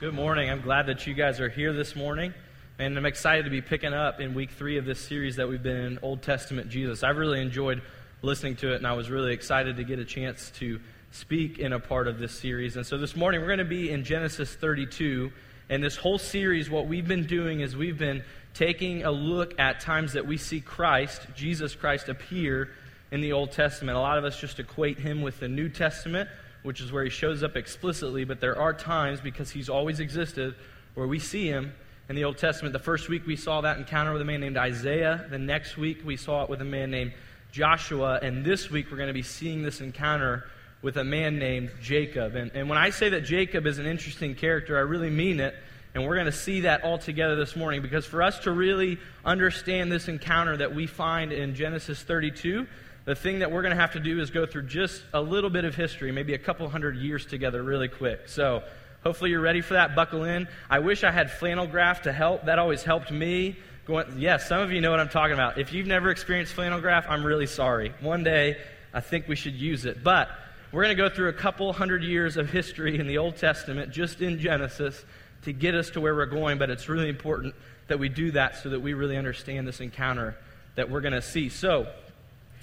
Good morning. I'm glad that you guys are here this morning. And I'm excited to be picking up in week three of this series that we've been in Old Testament Jesus. I've really enjoyed listening to it, and I was really excited to get a chance to speak in a part of this series. And so this morning, we're going to be in Genesis 32. And this whole series, what we've been doing is we've been taking a look at times that we see Christ, Jesus Christ, appear in the Old Testament. A lot of us just equate him with the New Testament which is where he shows up explicitly, but there are times, because he's always existed, where we see him in the Old Testament. The first week we saw that encounter with a man named Isaiah. The next week we saw it with a man named Joshua. And this week we're going to be seeing this encounter with a man named Jacob. And, and when I say that Jacob is an interesting character, I really mean it. And we're going to see that all together this morning because for us to really understand this encounter that we find in Genesis 32, the thing that we're going to have to do is go through just a little bit of history, maybe a couple hundred years together, really quick. So, hopefully, you're ready for that. Buckle in. I wish I had flannel graph to help. That always helped me. Going, yes, some of you know what I'm talking about. If you've never experienced flannel graph, I'm really sorry. One day, I think we should use it. But we're going to go through a couple hundred years of history in the Old Testament, just in Genesis, to get us to where we're going. But it's really important that we do that so that we really understand this encounter that we're going to see. So,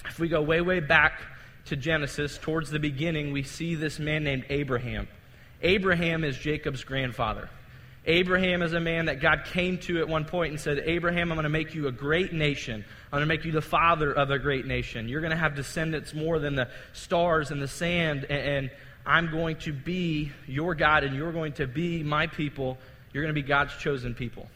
if we go way, way back to Genesis, towards the beginning, we see this man named Abraham. Abraham is Jacob's grandfather. Abraham is a man that God came to at one point and said, Abraham, I'm going to make you a great nation. I'm going to make you the father of a great nation. You're going to have descendants more than the stars and the sand, and, I'm going to be your God, and you're going to be my people. You're going to be God's chosen people.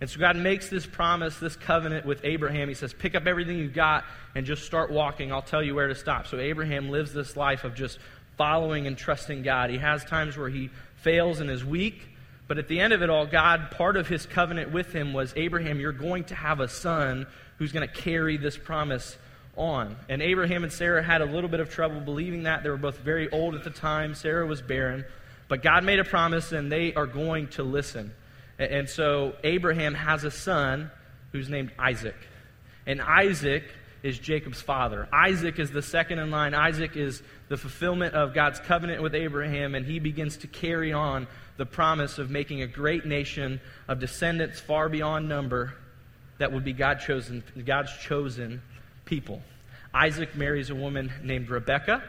And so God makes this promise, this covenant with Abraham. He says, Pick up everything you've got and just start walking. I'll tell you where to stop. So Abraham lives this life of just following and trusting God. He has times where he fails and is weak. But at the end of it all, God, part of his covenant with him was Abraham, you're going to have a son who's going to carry this promise on. And Abraham and Sarah had a little bit of trouble believing that. They were both very old at the time. Sarah was barren. But God made a promise, and they are going to listen. And so Abraham has a son who's named Isaac. And Isaac is Jacob's father. Isaac is the second in line. Isaac is the fulfillment of God's covenant with Abraham, and he begins to carry on the promise of making a great nation of descendants far beyond number that would be God chosen, God's chosen people. Isaac marries a woman named Rebekah,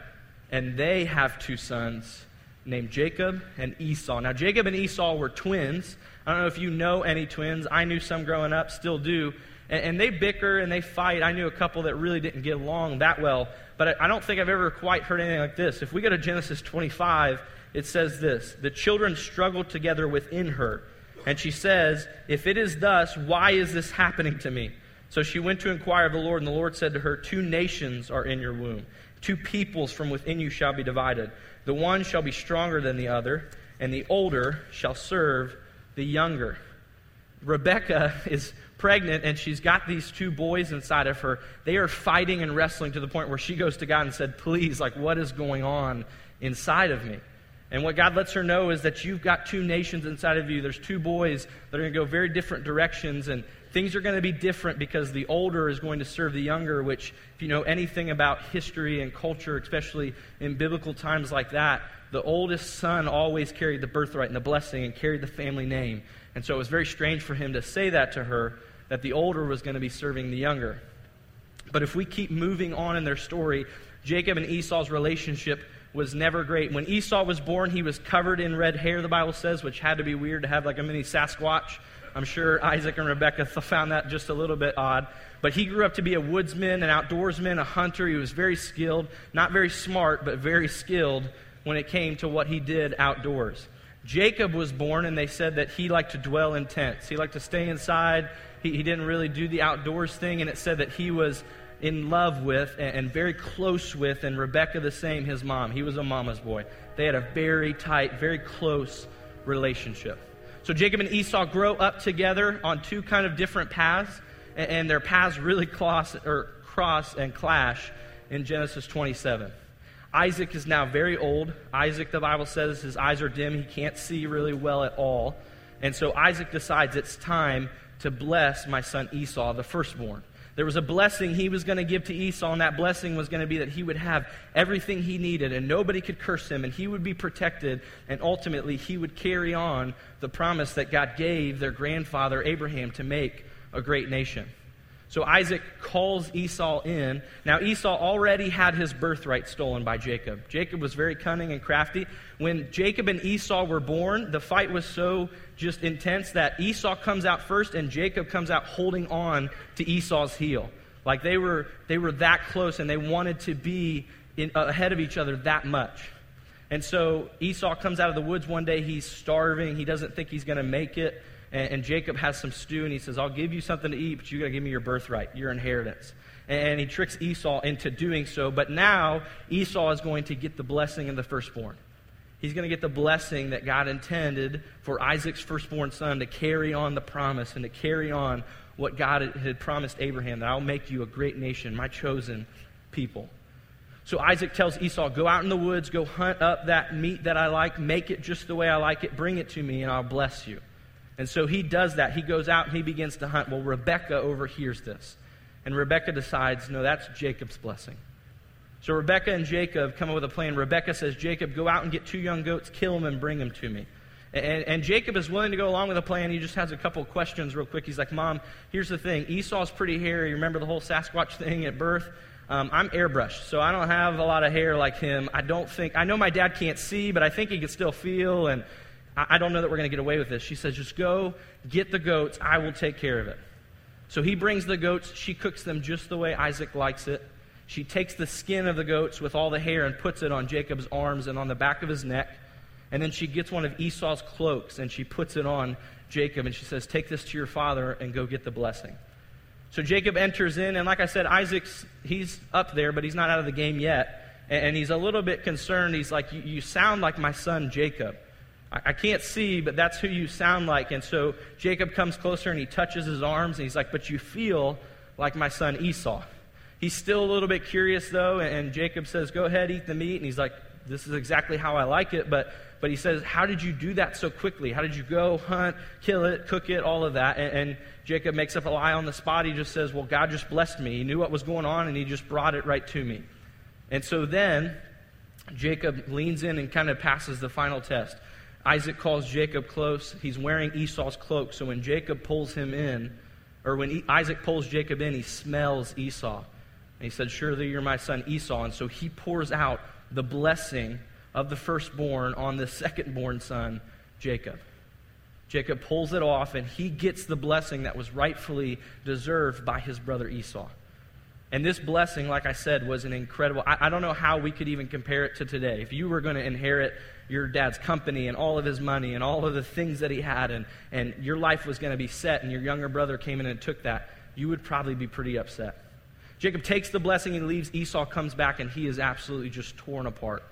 and they have two sons named Jacob and Esau. Now, Jacob and Esau were twins. I don't know if you know any twins. I knew some growing up, still do. And, and they bicker and they fight. I knew a couple that really didn't get along that well. But I, I don't think I've ever quite heard anything like this. If we go to Genesis 25, it says this The children struggled together within her. And she says, If it is thus, why is this happening to me? So she went to inquire of the Lord, and the Lord said to her, Two nations are in your womb, two peoples from within you shall be divided. The one shall be stronger than the other, and the older shall serve the younger. Rebecca is pregnant and she's got these two boys inside of her. They are fighting and wrestling to the point where she goes to God and said, Please, like, what is going on inside of me? And what God lets her know is that you've got two nations inside of you. There's two boys that are going to go very different directions, and things are going to be different because the older is going to serve the younger, which, if you know anything about history and culture, especially in biblical times like that, the oldest son always carried the birthright and the blessing and carried the family name. And so it was very strange for him to say that to her, that the older was going to be serving the younger. But if we keep moving on in their story, Jacob and Esau's relationship was never great. When Esau was born, he was covered in red hair, the Bible says, which had to be weird to have like a mini Sasquatch. I'm sure Isaac and Rebecca found that just a little bit odd. But he grew up to be a woodsman, an outdoorsman, a hunter. He was very skilled, not very smart, but very skilled when it came to what he did outdoors. Jacob was born, and they said that he liked to dwell in tents. He liked to stay inside. He, he didn't really do the outdoors thing, and it said that he was in love with and, and very close with, and Rebecca the same, his mom. He was a mama's boy. They had a very tight, very close relationship. So Jacob and Esau grow up together on two kind of different paths, and, and their paths really cross, or cross and clash in Genesis 27. Isaac is now very old. Isaac, the Bible says, his eyes are dim. He can't see really well at all. And so Isaac decides it's time to bless my son Esau, the firstborn. There was a blessing he was going to give to Esau, and that blessing was going to be that he would have everything he needed, and nobody could curse him, and he would be protected, and ultimately he would carry on the promise that God gave their grandfather Abraham to make a great nation. So Isaac calls Esau in. Now, Esau already had his birthright stolen by Jacob. Jacob was very cunning and crafty. When Jacob and Esau were born, the fight was so just intense that Esau comes out first and Jacob comes out holding on to Esau's heel. Like they were, they were that close and they wanted to be in, ahead of each other that much. And so Esau comes out of the woods one day. He's starving. He doesn't think he's going to make it and, and Jacob has some stew, and he says, I'll give you something to eat, but you got to give me your birthright, your inheritance. And he tricks Esau into doing so. But now Esau is going to get the blessing of the firstborn. He's going to get the blessing that God intended for Isaac's firstborn son to carry on the promise and to carry on what God had promised Abraham that I'll make you a great nation, my chosen people. So Isaac tells Esau, Go out in the woods, go hunt up that meat that I like, make it just the way I like it, bring it to me, and I'll bless you. And so he does that. He goes out and he begins to hunt. Well, Rebecca overhears this. And Rebecca decides, no, that's Jacob's blessing. So Rebecca and Jacob come up with a plan. Rebecca says, Jacob, go out and get two young goats, kill them, and bring them to me. And, and, Jacob is willing to go along with the plan. He just has a couple questions real quick. He's like, Mom, here's the thing. Esau's pretty hairy. Remember the whole Sasquatch thing at birth? Um, I'm airbrushed, so I don't have a lot of hair like him. I don't think, I know my dad can't see, but I think he can still feel. And I don't know that we're going to get away with this. She says, Just go get the goats. I will take care of it. So he brings the goats. She cooks them just the way Isaac likes it. She takes the skin of the goats with all the hair and puts it on Jacob's arms and on the back of his neck. And then she gets one of Esau's cloaks and she puts it on Jacob and she says, Take this to your father and go get the blessing. So Jacob enters in, and like I said, Isaac's, he's up there, but he's not out of the game yet. And, he's a little bit concerned. He's like, You sound like my son Jacob. I, can't see, but that's who you sound like. And so Jacob comes closer and he touches his arms and he's like, But you feel like my son Esau. He's still a little bit curious, though, and Jacob says, Go ahead, eat the meat. And he's like, This is exactly how I like it. But, but he says, How did you do that so quickly? How did you go hunt, kill it, cook it, all of that? And, and Jacob makes up a lie on the spot. He just says, Well, God just blessed me. He knew what was going on, and he just brought it right to me. And so then Jacob leans in and kind of passes the final test. Isaac calls Jacob close. He's wearing Esau's cloak. So when Jacob pulls him in, or when Isaac pulls Jacob in, he smells Esau. And he said, Surely you're my son Esau. And so he pours out the blessing of the firstborn on the secondborn son, Jacob. Jacob pulls it off, and he gets the blessing that was rightfully deserved by his brother Esau. And this blessing, like I said, was an incredible. I, I don't know how we could even compare it to today. If you were going to inherit your dad's company and all of his money and all of the things that he had, and, and your life was going to be set, and your younger brother came in and took that, you would probably be pretty upset. Jacob takes the blessing and leaves. Esau comes back, and he is absolutely just torn apart.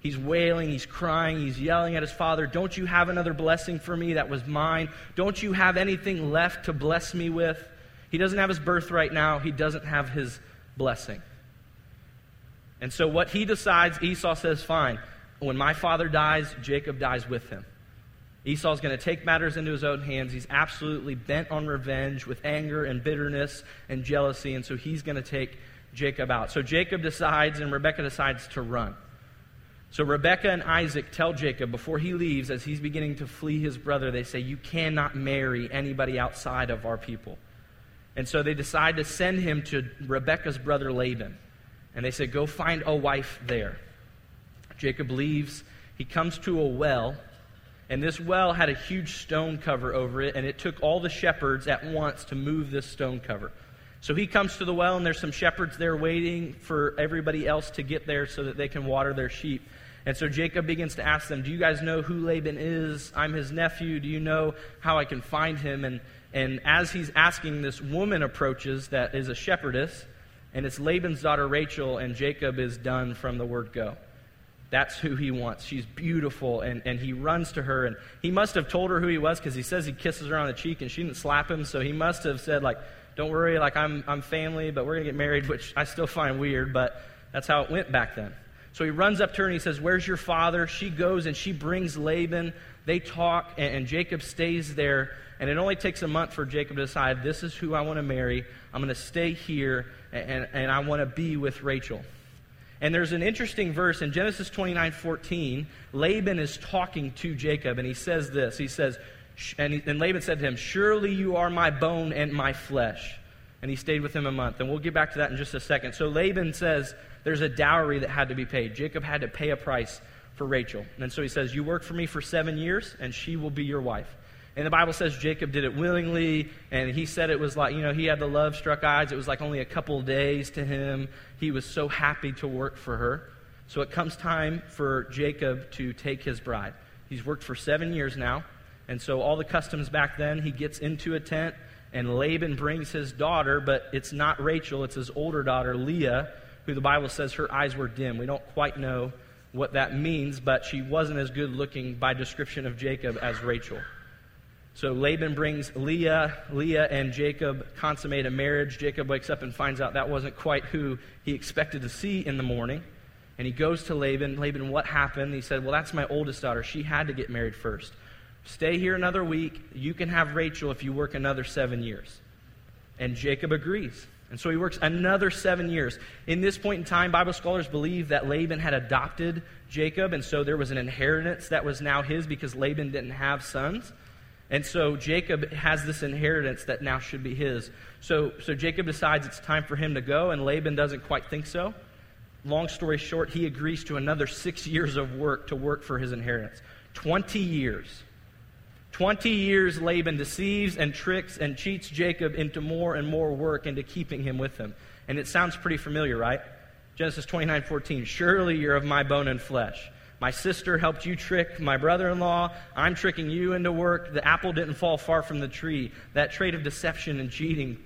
He's wailing, he's crying, he's yelling at his father, Don't you have another blessing for me that was mine? Don't you have anything left to bless me with? He doesn't have his birthright now, he doesn't have his blessing. And so, what he decides, Esau says, Fine, when my father dies, Jacob dies with him. Esau's going to take matters into his own hands. He's absolutely bent on revenge with anger and bitterness and jealousy, and so he's going to take Jacob out. So Jacob decides, and Rebekah decides to run. So Rebekah and Isaac tell Jacob before he leaves, as he's beginning to flee his brother, they say, You cannot marry anybody outside of our people. And so they decide to send him to Rebekah's brother Laban. And they say, Go find a wife there. Jacob leaves. He comes to a well. And this well had a huge stone cover over it, and it took all the shepherds at once to move this stone cover. So he comes to the well, and there's some shepherds there waiting for everybody else to get there so that they can water their sheep. And so Jacob begins to ask them, Do you guys know who Laban is? I'm his nephew. Do you know how I can find him? And and as he's asking, this woman approaches that is a shepherdess, and it's Laban's daughter Rachel, and Jacob is done from the word go. That's who he wants. She's beautiful, and, and he runs to her, and he must have told her who he was because he says he kisses her on the cheek, and she didn't slap him, so he must have said, like, don't worry, like, I'm, I'm family, but we're going to get married, which I still find weird, but that's how it went back then. So he runs up to her and he says, Where's your father? She goes and she brings Laban. They talk, and, and Jacob stays there. And it only takes a month for Jacob to decide, This is who I want to marry. I'm going to stay here, and, and, and I want to be with Rachel. And there's an interesting verse in Genesis 29 14. Laban is talking to Jacob, and he says this. He says, and, he, and Laban said to him, Surely you are my bone and my flesh. And he stayed with him a month. And we'll get back to that in just a second. So Laban says there's a dowry that had to be paid. Jacob had to pay a price for Rachel. And so he says, You work for me for seven years, and she will be your wife. And the Bible says Jacob did it willingly, and he said it was like, you know, he had the love struck eyes. It was like only a couple days to him. He was so happy to work for her. So it comes time for Jacob to take his bride. He's worked for seven years now, and so all the customs back then, he gets into a tent, and Laban brings his daughter, but it's not Rachel, it's his older daughter, Leah, who the Bible says her eyes were dim. We don't quite know what that means, but she wasn't as good looking by description of Jacob as Rachel. So Laban brings Leah. Leah and Jacob consummate a marriage. Jacob wakes up and finds out that wasn't quite who he expected to see in the morning. And he goes to Laban. Laban, what happened? He said, Well, that's my oldest daughter. She had to get married first. Stay here another week. You can have Rachel if you work another seven years. And Jacob agrees. And so he works another seven years. In this point in time, Bible scholars believe that Laban had adopted Jacob, and so there was an inheritance that was now his because Laban didn't have sons. And so Jacob has this inheritance that now should be his. So, so Jacob decides it's time for him to go, and Laban doesn't quite think so. Long story short, he agrees to another six years of work to work for his inheritance. 20 years. 20 years Laban deceives and tricks and cheats Jacob into more and more work into keeping him with him. And it sounds pretty familiar, right? Genesis 29 14. Surely you're of my bone and flesh. My sister helped you trick my brother in law. I'm tricking you into work. The apple didn't fall far from the tree. That trait of deception and cheating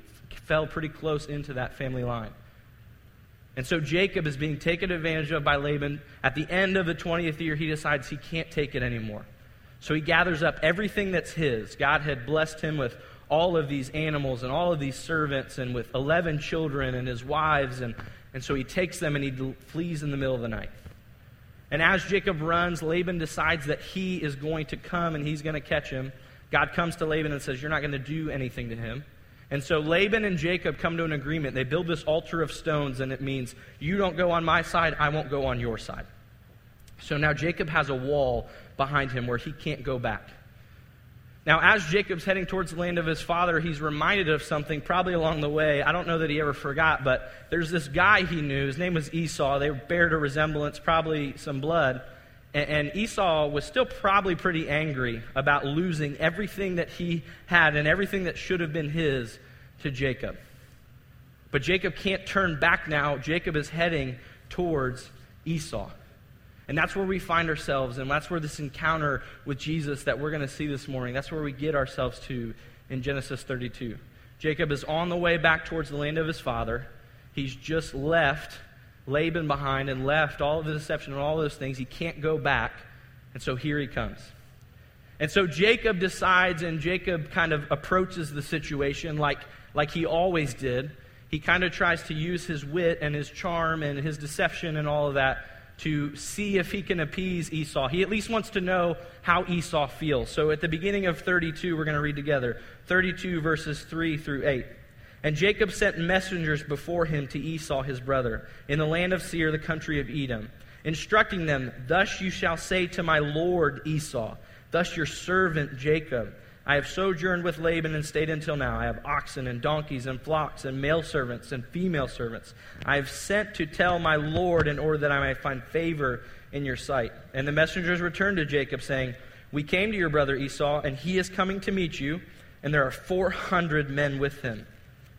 fell pretty close into that family line. And so Jacob is being taken advantage of by Laban. At the end of the 20th year, he decides he can't take it anymore. So he gathers up everything that's his. God had blessed him with all of these animals and all of these servants and with 11 children and his wives. And, and so he takes them and he flees in the middle of the night. And as Jacob runs, Laban decides that he is going to come and he's going to catch him. God comes to Laban and says, You're not going to do anything to him. And so Laban and Jacob come to an agreement. They build this altar of stones, and it means, You don't go on my side, I won't go on your side. So now Jacob has a wall behind him where he can't go back. Now, as Jacob's heading towards the land of his father, he's reminded of something probably along the way. I don't know that he ever forgot, but there's this guy he knew. His name was Esau. They bared a resemblance, probably some blood. And Esau was still probably pretty angry about losing everything that he had and everything that should have been his to Jacob. But Jacob can't turn back now. Jacob is heading towards Esau. And that's where we find ourselves, and that's where this encounter with Jesus that we're going to see this morning, that's where we get ourselves to in Genesis 32. Jacob is on the way back towards the land of his father. He's just left Laban behind and left all of the deception and all those things. He can't go back. And so here he comes. And so Jacob decides, and Jacob kind of approaches the situation like, like he always did. He kind of tries to use his wit and his charm and his deception and all of that to see if he can appease Esau. He at least wants to know how Esau feels. So at the beginning of 32, we're going to read together 32 verses 3 through 8. And Jacob sent messengers before him to Esau his brother, in the land of Seir, the country of Edom, instructing them, Thus you shall say to my lord Esau, Thus your servant Jacob. I have sojourned with Laban and stayed until now. I have oxen and donkeys and flocks and male servants and female servants. I have sent to tell my Lord in order that I may find favor in your sight. And the messengers returned to Jacob, saying, We came to your brother Esau, and he is coming to meet you, and there are 400 men with him.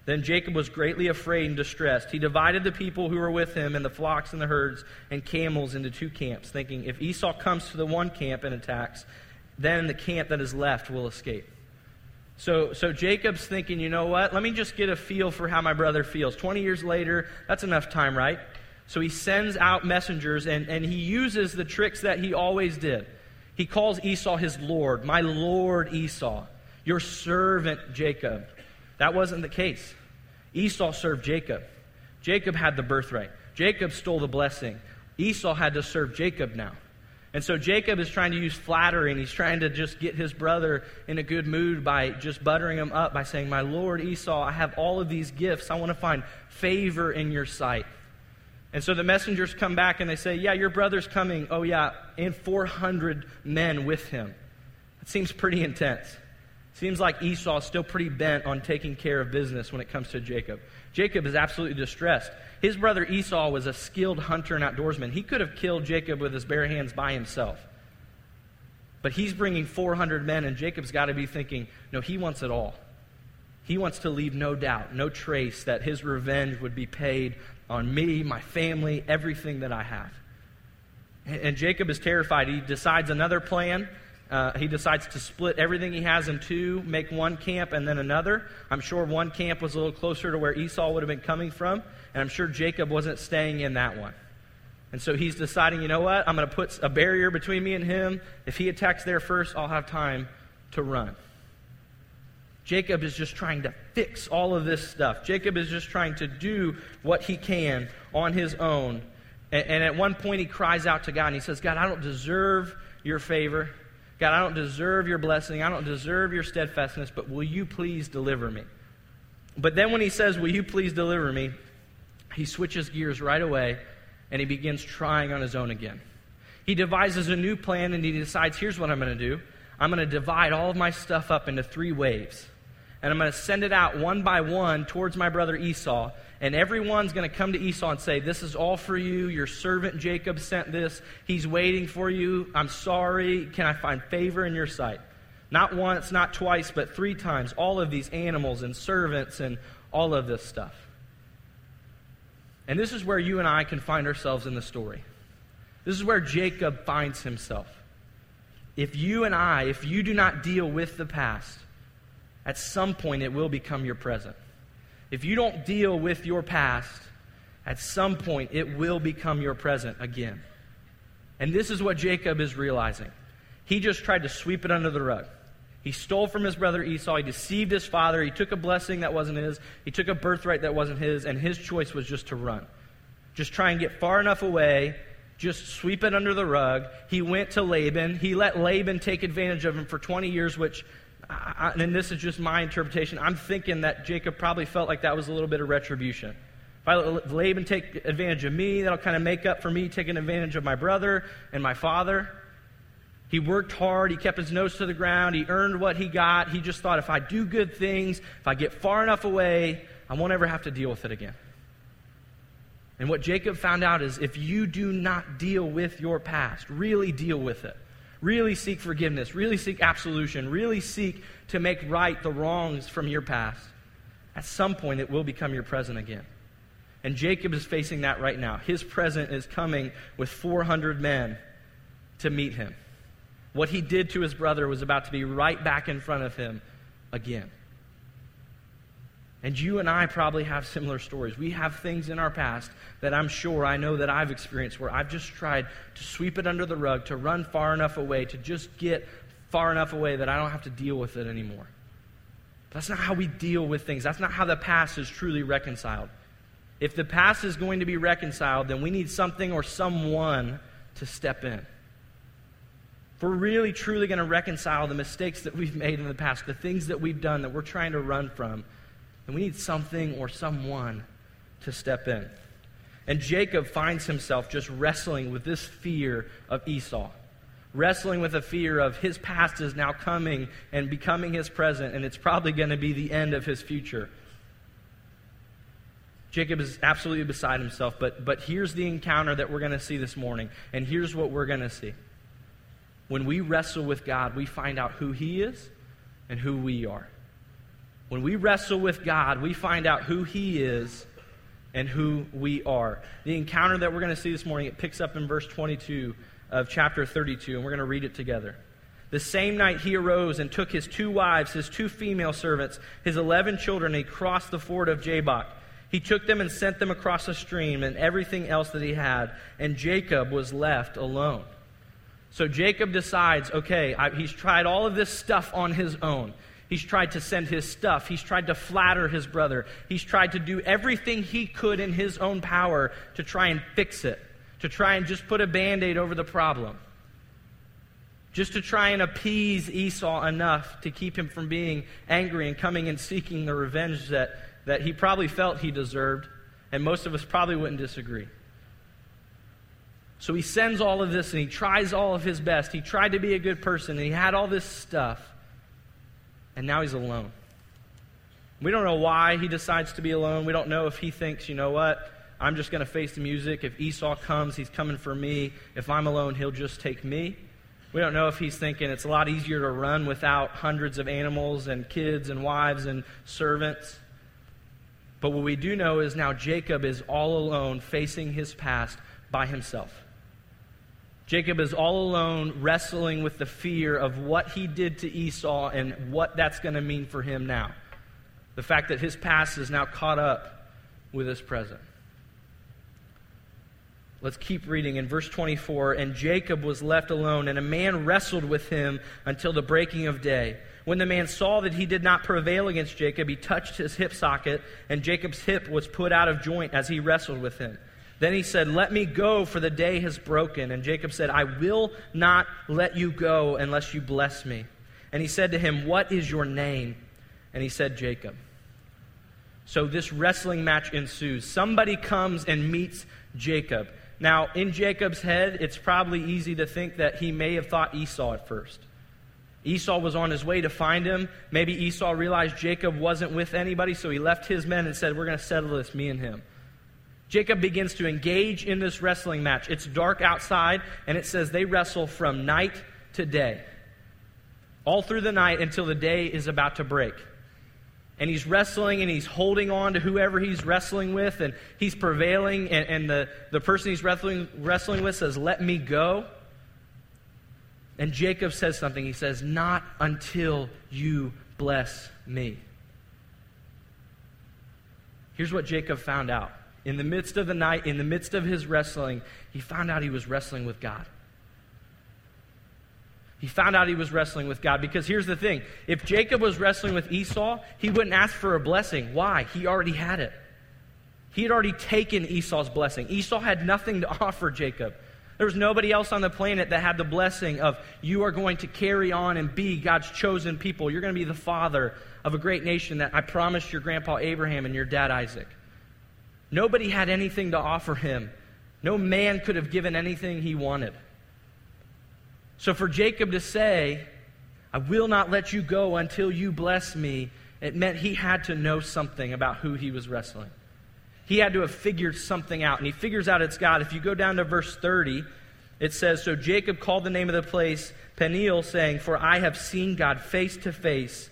Then Jacob was greatly afraid and distressed. He divided the people who were with him and the flocks and the herds and camels into two camps, thinking, If Esau comes to the one camp and attacks, then the camp that is left will escape. So, so Jacob's thinking, you know what? Let me just get a feel for how my brother feels. 20 years later, that's enough time, right? So he sends out messengers and, and he uses the tricks that he always did. He calls Esau his Lord, my Lord Esau, your servant Jacob. That wasn't the case. Esau served Jacob. Jacob had the birthright. Jacob stole the blessing. Esau had to serve Jacob now. And so Jacob is trying to use flattery and he's trying to just get his brother in a good mood by just buttering him up by saying, My Lord Esau, I have all of these gifts. I want to find favor in your sight. And so the messengers come back and they say, Yeah, your brother's coming. Oh, yeah, and 400 men with him. It seems pretty intense. Seems like Esau is still pretty bent on taking care of business when it comes to Jacob. Jacob is absolutely distressed. His brother Esau was a skilled hunter and outdoorsman. He could have killed Jacob with his bare hands by himself. But he's bringing 400 men, and Jacob's got to be thinking, no, he wants it all. He wants to leave no doubt, no trace that his revenge would be paid on me, my family, everything that I have. And Jacob is terrified. He decides another plan. Uh, he decides to split everything he has in two, make one camp and then another. I'm sure one camp was a little closer to where Esau would have been coming from, and I'm sure Jacob wasn't staying in that one. And so he's deciding, you know what? I'm going to put a barrier between me and him. If he attacks there first, I'll have time to run. Jacob is just trying to fix all of this stuff. Jacob is just trying to do what he can on his own. And, and at one point, he cries out to God and he says, God, I don't deserve your favor. God, I don't deserve your blessing. I don't deserve your steadfastness, but will you please deliver me? But then when he says, Will you please deliver me? he switches gears right away and he begins trying on his own again. He devises a new plan and he decides, Here's what I'm going to do I'm going to divide all of my stuff up into three waves. And I'm going to send it out one by one towards my brother Esau and everyone's going to come to Esau and say, This is all for you. Your servant Jacob sent this. He's waiting for you. I'm sorry. Can I find favor in your sight? Not once, not twice, but three times. All of these animals and servants and all of this stuff. And this is where you and I can find ourselves in the story. This is where Jacob finds himself. If you and I, if you do not deal with the past, at some point it will become your present. If you don't deal with your past, at some point it will become your present again. And this is what Jacob is realizing. He just tried to sweep it under the rug. He stole from his brother Esau. He deceived his father. He took a blessing that wasn't his. He took a birthright that wasn't his. And his choice was just to run. Just try and get far enough away. Just sweep it under the rug. He went to Laban. He let Laban take advantage of him for 20 years, which I, and this is just my interpretation, I'm thinking that Jacob probably felt like that was a little bit of retribution. If I let Laban take advantage of me, that'll kind of make up for me taking advantage of my brother and my father. He worked hard. He kept his nose to the ground. He earned what he got. He just thought if I do good things, if I get far enough away, I won't ever have to deal with it again. And what Jacob found out is if you do not deal with your past, really deal with it, Really seek forgiveness. Really seek absolution. Really seek to make right the wrongs from your past. At some point, it will become your present again. And Jacob is facing that right now. His present is coming with 400 men to meet him. What he did to his brother was about to be right back in front of him again. And you and I probably have similar stories. We have things in our past that I'm sure I know that I've experienced where I've just tried to sweep it under the rug, to run far enough away, to just get far enough away that I don't have to deal with it anymore. That's not how we deal with things. That's not how the past is truly reconciled. If the past is going to be reconciled, then we need something or someone to step in. If we're really, truly going to reconcile the mistakes that we've made in the past, the things that we've done that we're trying to run from, and we need something or someone to step in. And Jacob finds himself just wrestling with this fear of Esau, wrestling with a fear of his past is now coming and becoming his present, and it's probably going to be the end of his future. Jacob is absolutely beside himself, but, but here's the encounter that we're going to see this morning, and here's what we're going to see. When we wrestle with God, we find out who he is and who we are. When we wrestle with God, we find out who He is and who we are. The encounter that we're going to see this morning, it picks up in verse 22 of chapter 32, and we're going to read it together. The same night he arose and took his two wives, his two female servants, his eleven children, and he crossed the ford of Jabbok. He took them and sent them across a stream and everything else that he had, and Jacob was left alone. So Jacob decides, okay, I, he's tried all of this stuff on his own. He's tried to send his stuff. He's tried to flatter his brother. He's tried to do everything he could in his own power to try and fix it, to try and just put a band aid over the problem, just to try and appease Esau enough to keep him from being angry and coming and seeking the revenge that, that he probably felt he deserved, and most of us probably wouldn't disagree. So he sends all of this and he tries all of his best. He tried to be a good person and he had all this stuff, and now he's alone. We don't know why he decides to be alone. We don't know if he thinks, you know what, I'm just going to face the music. If Esau comes, he's coming for me. If I'm alone, he'll just take me. We don't know if he's thinking it's a lot easier to run without hundreds of animals and kids and wives and servants. But what we do know is now Jacob is all alone facing his past by himself. Jacob is all alone wrestling with the fear of what he did to Esau and what that's going to mean for him now. The fact that his past is now caught up with his present. Let's keep reading in verse 24. And Jacob was left alone, and a man wrestled with him until the breaking of day. When the man saw that he did not prevail against Jacob, he touched his hip socket, and Jacob's hip was put out of joint as he wrestled with him. Then he said, Let me go, for the day has broken. And Jacob said, I will not let you go unless you bless me. And he said to him, What is your name? And he said, Jacob. So this wrestling match ensues. Somebody comes and meets Jacob. Now, in Jacob's head, it's probably easy to think that he may have thought Esau at first. Esau was on his way to find him. Maybe Esau realized Jacob wasn't with anybody, so he left his men and said, We're going to settle this, me and him. Jacob begins to engage in this wrestling match. It's dark outside, and it says they wrestle from night to day, all through the night until the day is about to break. And he's wrestling and he's holding on to whoever he's wrestling with and he's prevailing and, and the, the person he's wrestling, wrestling with says let me go. And jacob says something. He says not until you bless me. Here's what jacob found out in the midst of the night in the midst of his wrestling he found out he was wrestling with god he found out he was wrestling with God. Because here's the thing if Jacob was wrestling with Esau, he wouldn't ask for a blessing. Why? He already had it. He had already taken Esau's blessing. Esau had nothing to offer Jacob. There was nobody else on the planet that had the blessing of you are going to carry on and be God's chosen people. You're going to be the father of a great nation that I promised your grandpa Abraham and your dad Isaac. Nobody had anything to offer him. No man could have given anything he wanted. So for Jacob to say, I will not let you go until you bless me, it meant he had to know something about who he was wrestling. He had to have figured something out. And he figures out it's God. If you go down to verse 30, it says So Jacob called the name of the place Peniel, saying, For I have seen God face to face,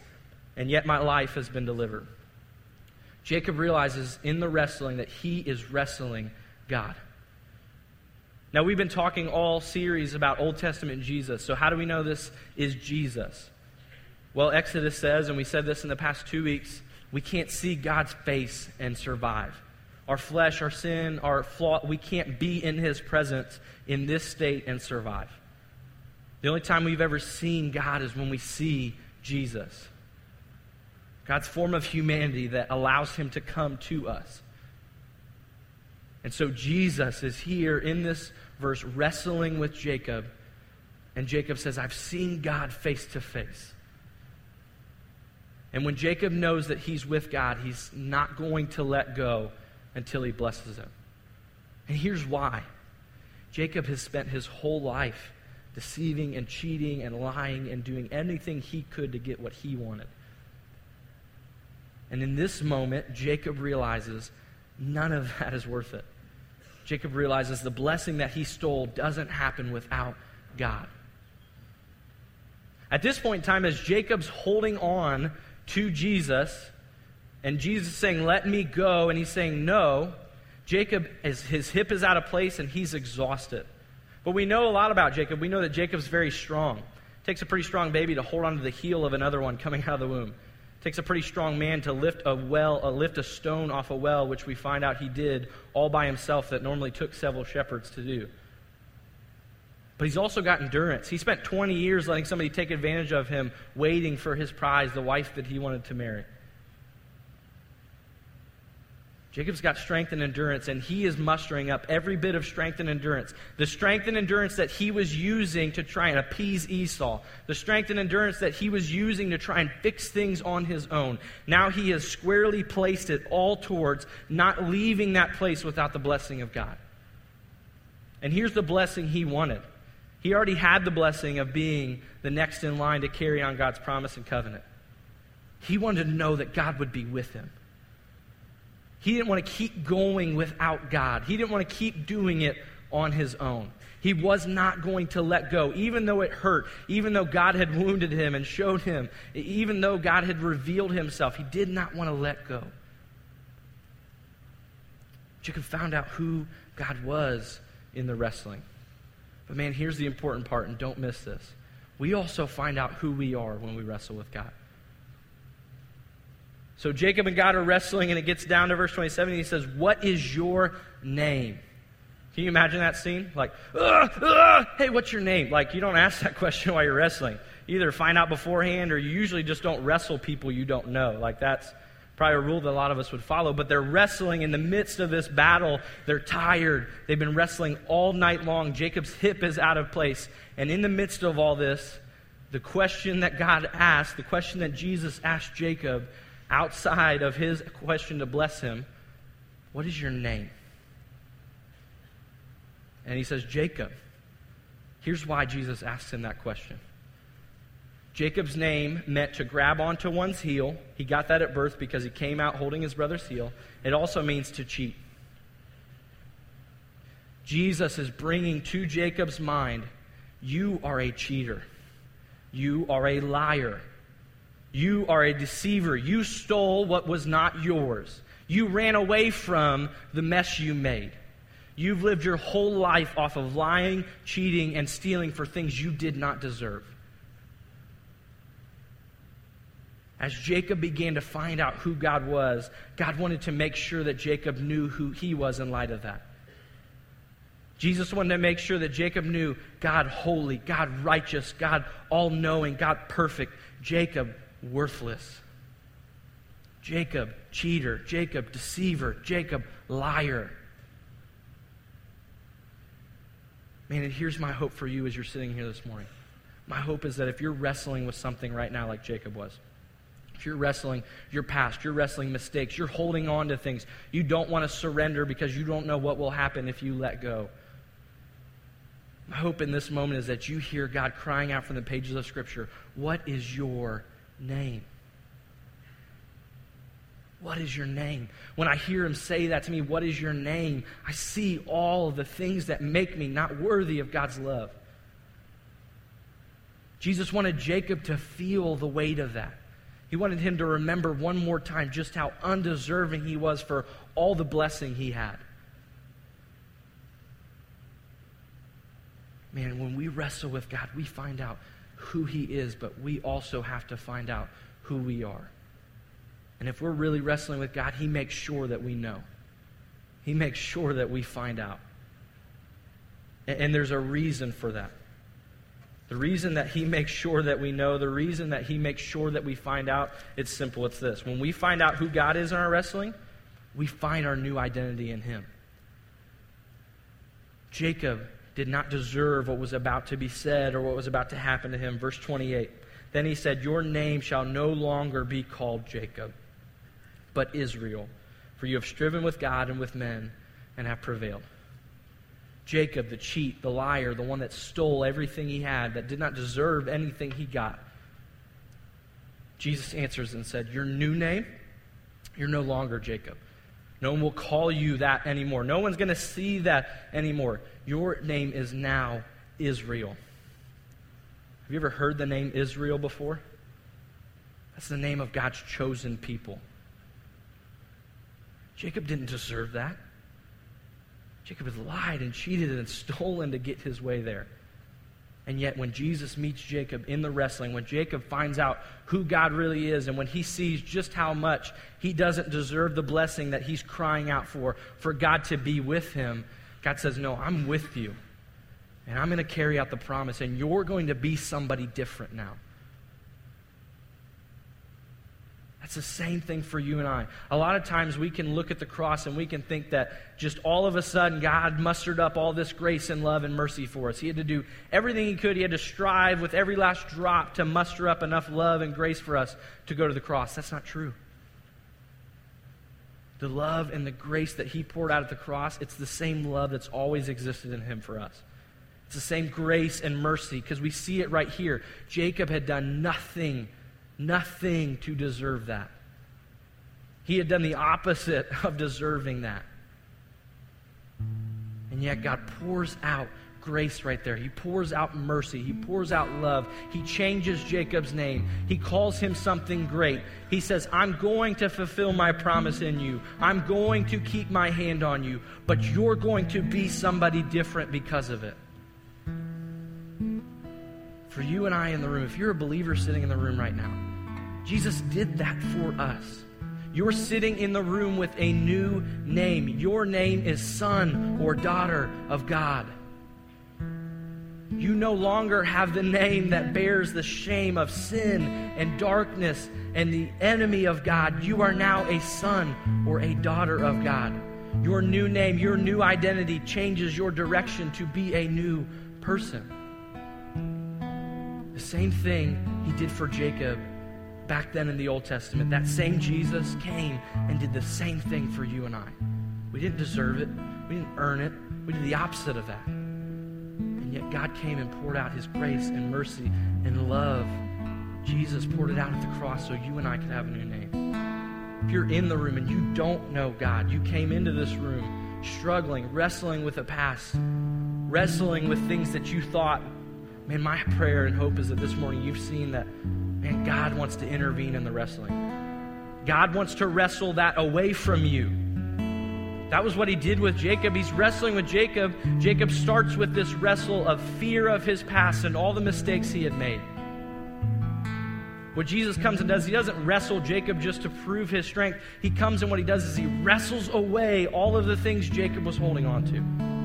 and yet my life has been delivered. Jacob realizes in the wrestling that he is wrestling God. Now, we've been talking all series about Old Testament Jesus. So, how do we know this is Jesus? Well, Exodus says, and we said this in the past two weeks, we can't see God's face and survive. Our flesh, our sin, our flaw, we can't be in His presence in this state and survive. The only time we've ever seen God is when we see Jesus. God's form of humanity that allows Him to come to us. And so Jesus is here in this verse wrestling with Jacob. And Jacob says, I've seen God face to face. And when Jacob knows that he's with God, he's not going to let go until he blesses him. And here's why Jacob has spent his whole life deceiving and cheating and lying and doing anything he could to get what he wanted. And in this moment, Jacob realizes none of that is worth it. Jacob realizes the blessing that he stole doesn't happen without God. At this point in time, as Jacob's holding on to Jesus, and Jesus saying, Let me go, and he's saying, No, Jacob, is, his hip is out of place and he's exhausted. But we know a lot about Jacob. We know that Jacob's very strong. It takes a pretty strong baby to hold onto the heel of another one coming out of the womb. It takes a pretty strong man to lift a well, uh, lift a stone off a well, which we find out he did all by himself that normally took several shepherds to do. But he's also got endurance. He spent 20 years letting somebody take advantage of him, waiting for his prize, the wife that he wanted to marry. Jacob's got strength and endurance, and he is mustering up every bit of strength and endurance. The strength and endurance that he was using to try and appease Esau, the strength and endurance that he was using to try and fix things on his own. Now he has squarely placed it all towards not leaving that place without the blessing of God. And here's the blessing he wanted. He already had the blessing of being the next in line to carry on God's promise and covenant. He wanted to know that God would be with him. He didn't want to keep going without God. He didn't want to keep doing it on his own. He was not going to let go, even though it hurt, even though God had wounded him and showed him, even though God had revealed himself. He did not want to let go. Jacob found out who God was in the wrestling. But man, here's the important part, and don't miss this. We also find out who we are when we wrestle with God. So Jacob and God are wrestling, and it gets down to verse 27. he says, What is your name? Can you imagine that scene? Like, hey, what's your name? Like, you don't ask that question while you're wrestling. You either find out beforehand, or you usually just don't wrestle people you don't know. Like, that's probably a rule that a lot of us would follow. But they're wrestling in the midst of this battle. They're tired. They've been wrestling all night long. Jacob's hip is out of place. And in the midst of all this, the question that God asked, the question that Jesus asked Jacob, outside of his question to bless him, What is your name? And he says, Jacob. Here's why Jesus asks him that question. Jacob's name meant to grab onto one's heel. He got that at birth because he came out holding his brother's heel. It also means to cheat. Jesus is bringing to Jacob's mind, You are a cheater. You are a liar. You are a deceiver. You stole what was not yours. You ran away from the mess you made. You've lived your whole life off of lying, cheating, and stealing for things you did not deserve. As Jacob began to find out who God was, God wanted to make sure that Jacob knew who he was in light of that. Jesus wanted to make sure that Jacob knew God holy, God righteous, God all knowing, God perfect. Jacob worthless. Jacob, cheater. Jacob, deceiver. Jacob, liar. Man, and here's my hope for you as you're sitting here this morning. My hope is that if you're wrestling with something right now like Jacob was, if you're wrestling your past, you're wrestling mistakes, you're holding on to things, you don't want to surrender because you don't know what will happen if you let go. My hope in this moment is that you hear God crying out from the pages of Scripture, What is your name? What is your name? When I hear him say that to me, what is your name? I see all the things that make me not worthy of God's love. Jesus wanted Jacob to feel the weight of that. He wanted him to remember one more time just how undeserving he was for all the blessing he had. Man, when we wrestle with God, we find out who he is, but we also have to find out who we are. And if we're really wrestling with God, He makes sure that we know. He makes sure that we find out. And, and there's a reason for that. The reason that He makes sure that we know, the reason that He makes sure that we find out, it's simple. It's this. When we find out who God is in our wrestling, we find our new identity in Him. Jacob did not deserve what was about to be said or what was about to happen to him. Verse 28. Then he said, Your name shall no longer be called Jacob, but Israel, for you have striven with God and with men and have prevailed. Jacob, the cheat, the liar, the one that stole everything he had, that did not deserve anything he got. Jesus answers and said, Your new name, you're no longer Jacob. No one will call you that anymore. No one's going to see that anymore. Your name is now Israel. Have you ever heard the name Israel before? That's the name of God's chosen people. Jacob didn't deserve that. Jacob had lied and cheated and stolen to get his way there. And yet, when Jesus meets Jacob in the wrestling, when Jacob finds out who God really is, and when he sees just how much he doesn't deserve the blessing that he's crying out for, for God to be with him, God says, No, I'm with you. And I'm going to carry out the promise, and you're going to be somebody different now. That's the same thing for you and I. A lot of times we can look at the cross and we can think that just all of a sudden God mustered up all this grace and love and mercy for us. He had to do everything he could. He had to strive with every last drop to muster up enough love and grace for us to go to the cross. That's not true. The love and the grace that he poured out at the cross, it's the same love that's always existed in him for us. It's the same grace and mercy because we see it right here. Jacob had done nothing nothing to deserve that. He had done the opposite of deserving that. And yet God pours out grace right there. He pours out mercy. He pours out love. He changes Jacob's name. He calls him something great. He says, I'm going to fulfill my promise in you. I'm going to keep my hand on you, but you're going to be somebody different because of it. For you and I in the room, if you're a believer sitting in the room right now, Jesus did that for us. You're sitting in the room with a new name. Your name is son or daughter of God. You no longer have the name that bears the shame of sin and darkness and the enemy of God. You are now a son or a daughter of God. Your new name, your new identity changes your direction to be a new person. The same thing he did for Jacob back then in the Old Testament, that same Jesus came and did the same thing for you and I. We didn't deserve it, we didn't earn it, we did the opposite of that. And yet God came and poured out his grace and mercy and love. Jesus poured it out at the cross so you and I could have a new name. If you're in the room and you don't know God, you came into this room struggling, wrestling with a past, wrestling with things that you thought, man, my prayer and hope is that this morning you've seen that God wants to intervene in the wrestling. God wants to wrestle that away from you. That was what he did with Jacob. He's wrestling with Jacob. Jacob starts with this wrestle of fear of his past and all the mistakes he had made. What Jesus comes and does, he doesn't wrestle Jacob just to prove his strength. He comes and what he does is he wrestles away all of the things Jacob was holding on to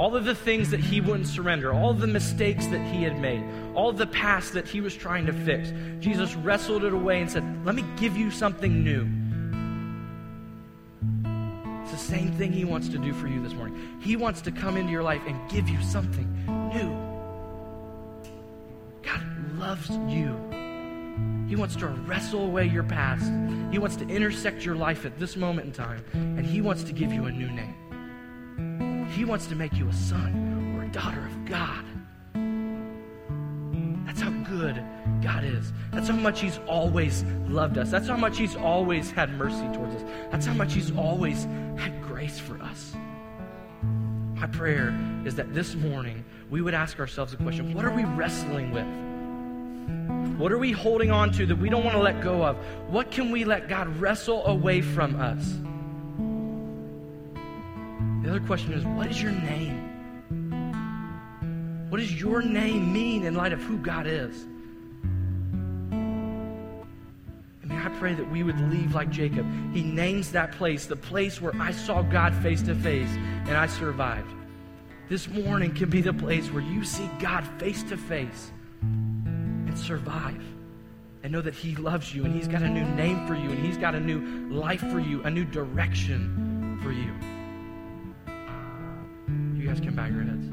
all of the things that he wouldn't surrender, all the mistakes that he had made, all the past that he was trying to fix. Jesus wrestled it away and said, Let me give you something new. It's the same thing he wants to do for you this morning. He wants to come into your life and give you something new. God loves you. He wants to wrestle away your past. He wants to intersect your life at this moment in time, and He wants to give you a new name. He wants to make you a son or a daughter of God. That's how good God is. That's how much He's always loved us. That's how much He's always had mercy towards us. That's how much He's always had grace for us. My prayer is that this morning we would ask ourselves a question what are we wrestling with? What are we holding on to that we don't want to let go of? What can we let God wrestle away from us? The other question is, what is your name? What does your name mean in light of who God is? I pray that we would leave like Jacob. He names that place, the place where I saw God face to face and I survived. This morning can be the place where you see God face to face and survive and know that He loves you and He's got a new name for you and He's got a new life for you, a new direction for. You guys can bow your heads.